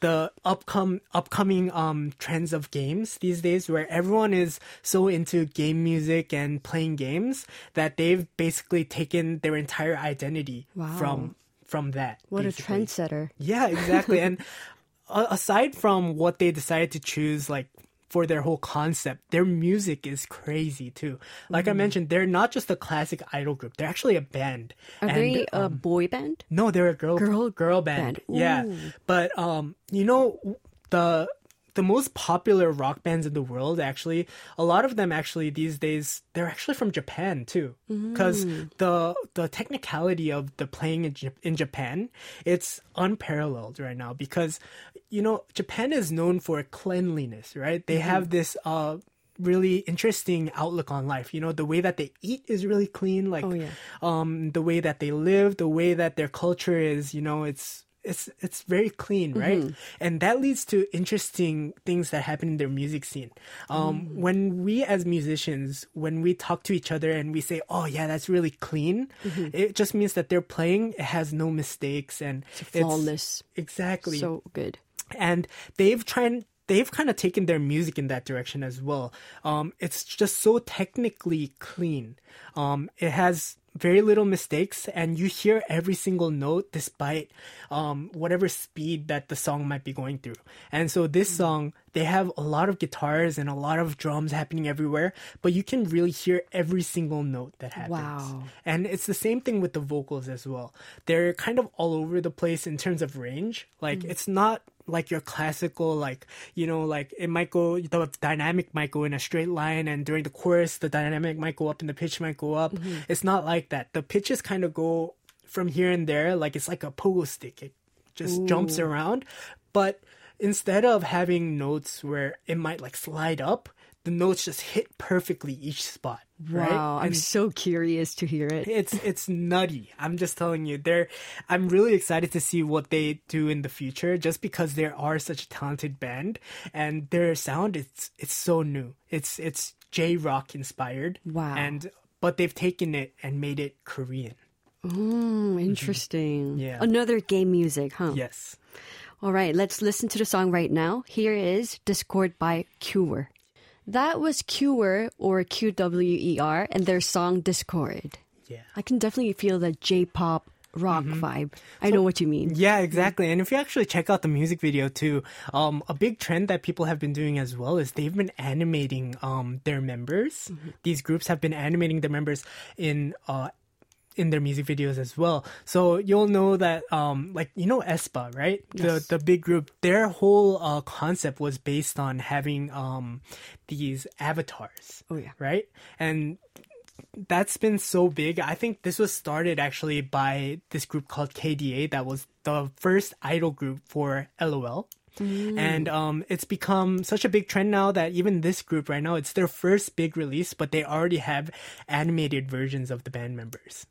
the upcome upcoming um trends of games these days where everyone is so into game music and playing games that they've basically taken their entire identity Wow. from from that. What a basically. trendsetter. Yeah, exactly. and uh, aside from what they decided to choose, like for their whole concept, their music is crazy too. Like I Mm. mentioned, they're not just a classic idol group; they're actually a band. Are And, they a um, boy band? no, they're a girl Girl girl band. band. Yeah, but um, you know the the most popular rock bands in the world actually a lot of them actually these days they're actually from Japan too because Mm. the the technicality of the playing in, in Japan it's unparalleled right now because you know Japan is known for cleanliness right they Mm-hmm. have this uh really interesting outlook on life you know the way that they eat is really clean like Oh, yeah. um the way that they live the way that their culture is you know it's it's it's very clean right Mm-hmm. and that leads to interesting things that happen in their music scene um Mm. when we as musicians when we talk to each other and we say oh yeah that's really clean Mm-hmm. it just means that their playing it has no mistakes and it's Flawless. exactly So good. And they've tried they've kind of taken their music in that direction as well um it's just so technically clean um it has very little mistakes and you hear every single note despite um whatever speed that the song might be going through and so this song they have a lot of guitars and a lot of drums happening everywhere but you can really hear every single note that happens Wow. and it's the same thing with the vocals as well. They're kind of all over the place in terms of range. Like it's not like your classical like you know like it might go the dynamic might go in a straight line and during the chorus the dynamic might go up and the pitch might go up. Mm-hmm. It's not like that. The pitches kind of go from here and there like it's like a pogo stick. It just jumps around. But instead of having notes where it might like slide up, the notes just hit perfectly each spot. Right? Wow. I'm so curious to hear it. it's it's nutty. I'm just telling you. They're I'm really excited to see what they do in the future just because they are such a talented band and their sound it's it's so new. It's it's J rock inspired. Wow. And but they've taken it and made it Korean. Mm, interesting. Mm-hmm. Yeah. Another game music, huh? Yes. All right, let's listen to the song right now. Here is Discord by Qwer. That was Qwer or QWER and their song Discord. Yeah. I can definitely feel the J-pop rock Mm-hmm. vibe. I know what you mean. Yeah, exactly. And if you actually check out the music video too, um, a big trend that people have been doing as well is they've been animating um, their members. These groups have been animating their members in uh, in their music videos as well. So you'll know that, um, like you know, aespa, right? Yes. The the big group. Their whole uh, concept was based on having um, these avatars. Oh, yeah. right? And that's been so big. I think this was started actually by this group called KDA that was the first idol group for LOL. And um, it's become such a big trend now that even this group right now, it's their first big release, but they already have animated versions of the band members.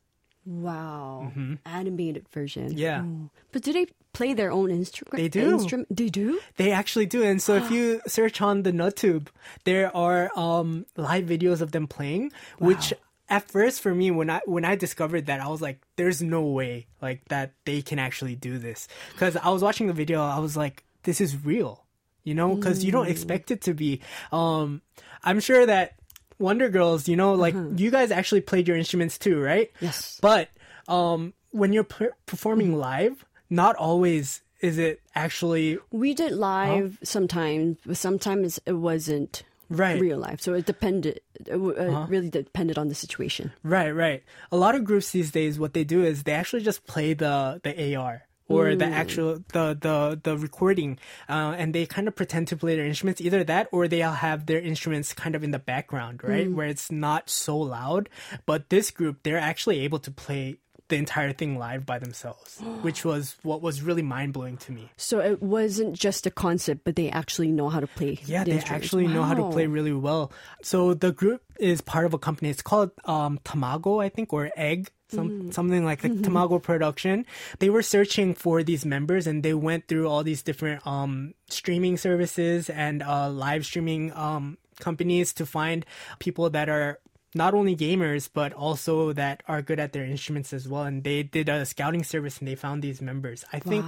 Wow. Animated version. Mm-hmm. Yeah. Oh. But do they play their own instrument? They do. They do? They actually do. And so if you search on the NutTube, there are um, live videos of them playing, which at first for me when I when I discovered that I was like there's no way like that they can actually do this cuz I was watching the video I was like this is real you know cuz you don't expect it to be um I'm sure that Wonder Girls you know like you guys actually played your instruments too right Yes. but um when you're per- performing live not always is it actually We did live sometimes, but sometimes it wasn't Right. real life. So it depended. It w- uh, really depended on the situation. Right, right. A lot of groups these days, what they do is they actually just play the the AR or the actual the the the recording, uh, and they kind of pretend to play their instruments. Either that, or they'll have their instruments kind of in the background, right, where it's not so loud. But this group, they're actually able to play the entire thing live by themselves, which was what was really mind blowing to me. So it wasn't just a concept, but they actually know how to play. Yeah, the they actually know how to play really well. So the group is part of a company. It's called um, Tamago, I think, or Egg. Some, Something like the Tamago production. They were searching for these members and they went through all these different um, streaming services and uh, live streaming um, companies to find people that are not only gamers but also that are good at their instruments as well. And they did a scouting service and they found these members. I think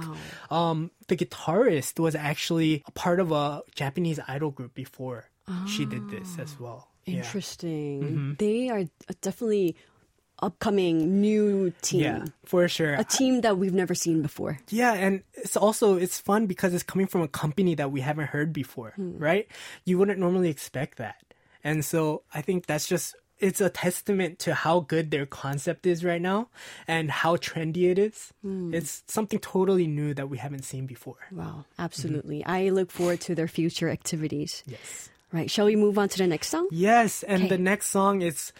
um, the guitarist was actually a part of a japanese idol group before she did this as well. Yeah. Interesting. They are definitely upcoming new team. yeah for sure A team that we've never seen before. Yeah, and it's also it's fun because it's coming from a company that we haven't heard before, hmm. right? You wouldn't normally expect that. And so I think that's just it's a testament to how good their concept is right now and how trendy it is. Hmm. It's something totally new that we haven't seen before. Wow, mm-hmm. absolutely. I look forward to their future activities. Yes. Right. Shall we move on to the next song? Yes, and the next song is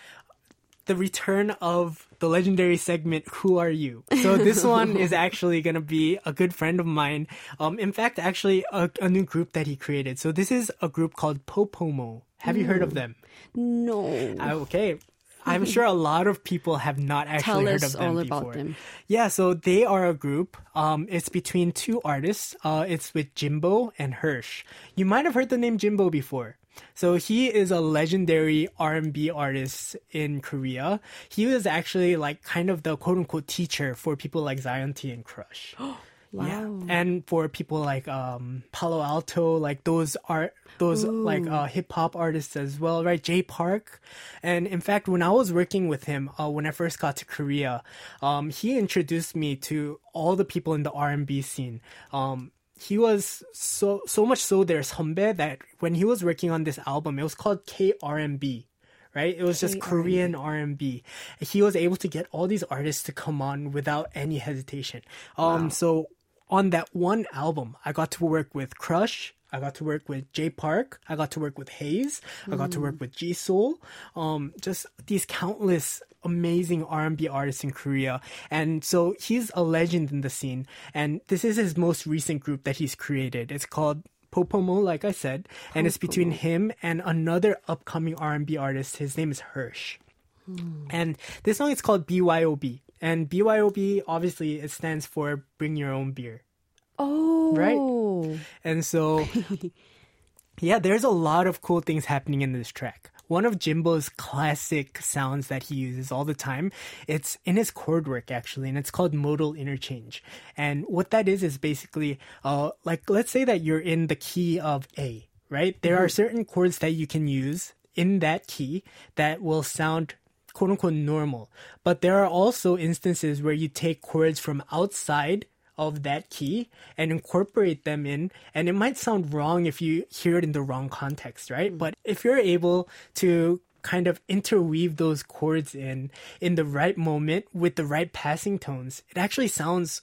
the return of the legendary segment "Who Are You." So this one is actually gonna be a good friend of mine. Um, in fact, actually a, a new group that he created. So this is a group called Popomo. Have you heard of them? No. Uh, okay. I'm sure a lot of people have not actually Tell heard of them before. them. Yeah, so they are a group. Um, it's between two artists. Uh, it's with Jinbo and Hirsch. You might have heard the name Jinbo before. So he is a legendary R&B artist in Korea. He was actually like kind of the quote unquote teacher for people like Zion T and Crush. Yeah. And for people like um Palo Alto, like those are those like uh hip hop artists as well, right? Jay Park. And in fact, when I was working with him, uh, when I first got to Korea, um he introduced me to all the people in the R&B scene. Um he was so so much so there's Sunbae that when he was working on this album, it was called KRNB right? It was just Korean R&B. He was able to get all these artists to come on without any hesitation. Um, so on that one album, I got to work with Crush. I got to work with Jay Park. I got to work with Heize. I got to work with G Soul. Um, just these countless amazing R&B artist in Korea. And so he's a legend in the scene. And this is his most recent group that he's created. It's called Popomo, like I said, and it's between him and another upcoming R&B artist. His name is Hirsch. Hmm. And this song is called BYOB. And BYOB, obviously, it stands for Bring Your Own Beer. Oh. Right? And so, yeah, there's a lot of cool things happening in this track. One of Jinbo's classic sounds that he uses all the time, it's in his chord work actually, and it's called modal interchange. And what that is is basically, uh, like let's say that you're in the key of A, right? There are certain chords that you can use in that key that will sound quote unquote normal. But there are also instances where you take chords from outside of that key and incorporate them in. And it might sound wrong if you hear it in the wrong context, right? Mm. But if you're able to kind of interweave those chords in in the right moment with the right passing tones, it actually sounds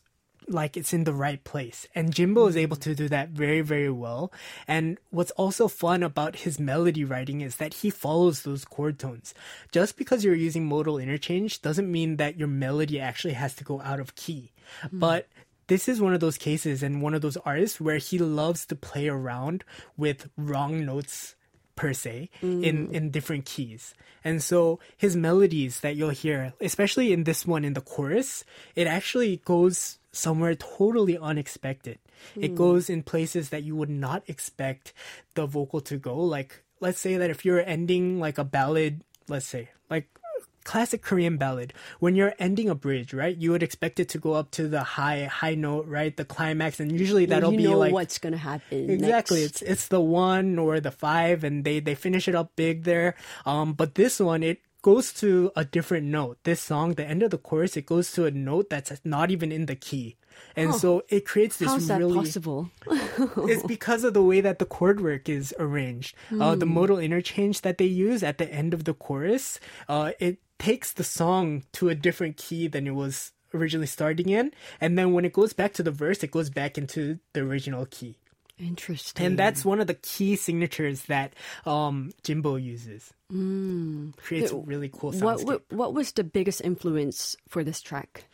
like it's in the right place. And Jinbo is able to mm. do that very, very well. And what's also fun about his melody writing is that he follows those chord tones. Just because you're using modal interchange doesn't mean that your melody actually has to go out of key. Mm. But this is one of those cases and one of those artists where he loves to play around with wrong notes per se in mm. in different keys. And so his melodies that you'll hear especially in this one in the chorus it actually goes somewhere totally unexpected. It hmm. goes in places that you would not expect the vocal to go. Like let's say that if you're ending like a ballad let's say like classic Korean ballad. When you're ending a bridge, right, you would expect it to go up to the high high note, right, the climax, and usually that'll you be like what's gonna happen. Exactly. next. It's it's the one or the five, and they they finish it up big there. Um, but this one it goes to a different note. This song, the end of the chorus, it goes to a note that's not even in the key. And so it creates this How's that really possible? it's because of the way that the chord work is arranged. Uh, the modal interchange that they use at the end of the chorus, uh, it takes the song to a different key than it was originally starting in, and then when it goes back to the verse, it goes back into the original key. Interesting. And that's one of the key signatures that um, Jinbo uses. Creates a really cool soundscape. what, what what was the biggest influence for this track?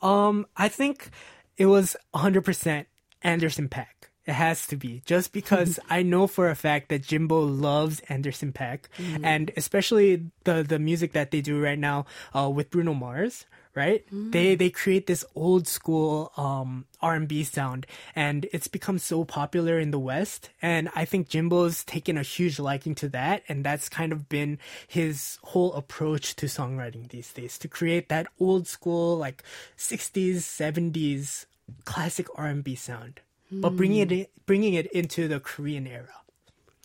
Um, I think it was 100% Anderson .Paak. It has to be just because I know for a fact that Jinbo loves Anderson .Paak, and especially the the music that they do right now uh, with Bruno Mars. Right? They mm. they create this old school um, R and B sound, and it's become so popular in the West. And I think Jinbo's taken a huge liking to that, and that's kind of been his whole approach to songwriting these days to create that old school like 60s, 70s classic R&B sound, but bringing it hmm. in, bringing it into the Korean era.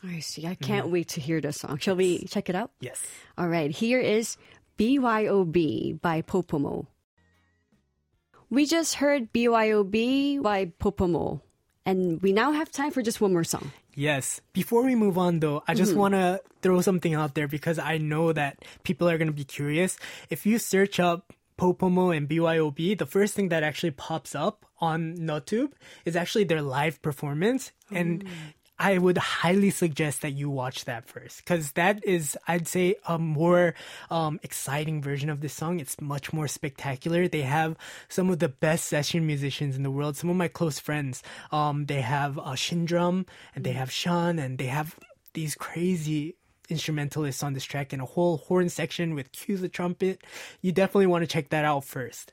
I see. I mm-hmm. can't wait to hear the song. Shall we check it out? Yes. All right. Here is BYOB by Popomo. We just heard BYOB by Popomo. And we now have time for just one more song. Yes. Before we move on though, I just mm-hmm. want to throw something out there because I know that people are going to be curious. If you search up Popomo and BYOB, the first thing that actually pops up on NoTube is actually their live performance. And I would highly suggest that you watch that first because that is, I'd say, a more um, exciting version of this song. It's much more spectacular. They have some of the best session musicians in the world. Some of my close friends, um, they have uh, Shindrum and they have Sean and they have these crazy instrumentalists on this track and a whole horn section with cue the trumpet. You definitely want to check that out first.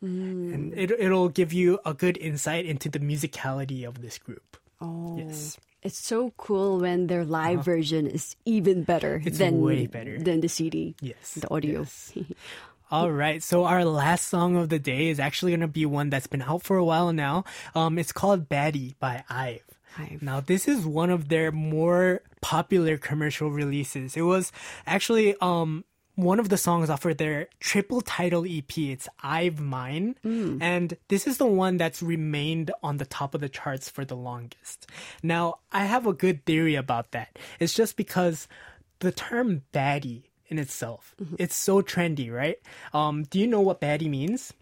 And it, it'll give you a good insight into the musicality of this group. Oh. Yes. It's so cool when their live version is even better It's than way better. than the CD. Yes. The audio. yes. All right. So our last song of the day is actually going to be one that's been out for a while now. Um, it's called Baddie by IVE. IVE. Now, this is one of their more popular commercial releases. It was actually um one of the songs off of their triple title EP. It's I've Mine. And this is the one that's remained on the top of the charts for the longest. Now, I have a good theory about that. It's just because the term baddie in itself, it's so trendy, right? Um, do you know what baddie means?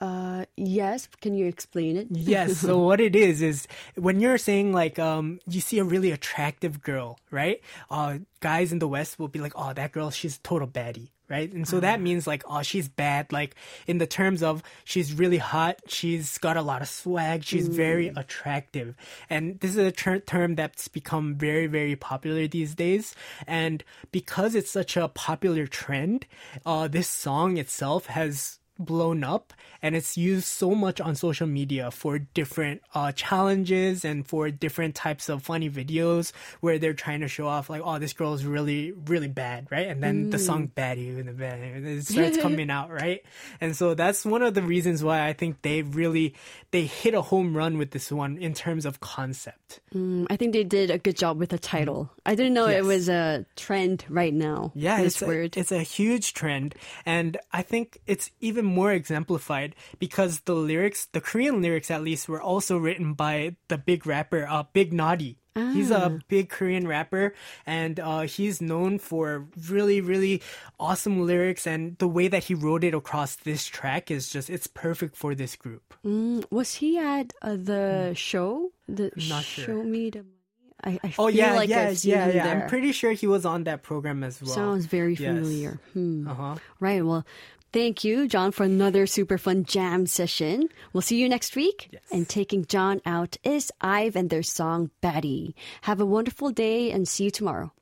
Uh, yes. Can you explain it? Yes. So what it is is when you're saying like um you see a really attractive girl, right? Uh guys in the West will be like, "Oh, that girl, she's a total baddie." Right? And so that means like, "Oh, she's bad." Like in the terms of she's really hot, she's got a lot of swag, she's very attractive. And this is a ter- term that's become very very popular these days. And because it's such a popular trend, uh this song itself has blown up and it's used so much on social media for different uh, challenges and for different types of funny videos where they're trying to show off like oh this girl is really really bad right and then the song bad you and the bad it starts coming out right and so that's one of the reasons why i think they really they hit a home run with this one in terms of concept Mm, I think they did a good job with the title. I didn't know Yes. it was a trend right now. Yeah, this it's a, it's a huge trend, and I think it's even more exemplified because the lyrics, the Korean lyrics at least, were also written by the big rapper, uh, Big Naughty. He's a big Korean rapper, and uh, he's known for really, really awesome lyrics. And the way that he wrote it across this track is just, it's perfect for this group. Mm, was he at uh, the show? The. Not sure. Show Me the Money? I, I Oh feel yeah, like yeah, yeah, yeah. I'm pretty sure he was on that program as well. Sounds very Yes. familiar. Hmm. Uh-huh. Right. Well, thank you, John, for another super fun jam session. We'll see you next week. Yes. And taking John out is Ive and their song Baddie. Have a wonderful day and see you tomorrow.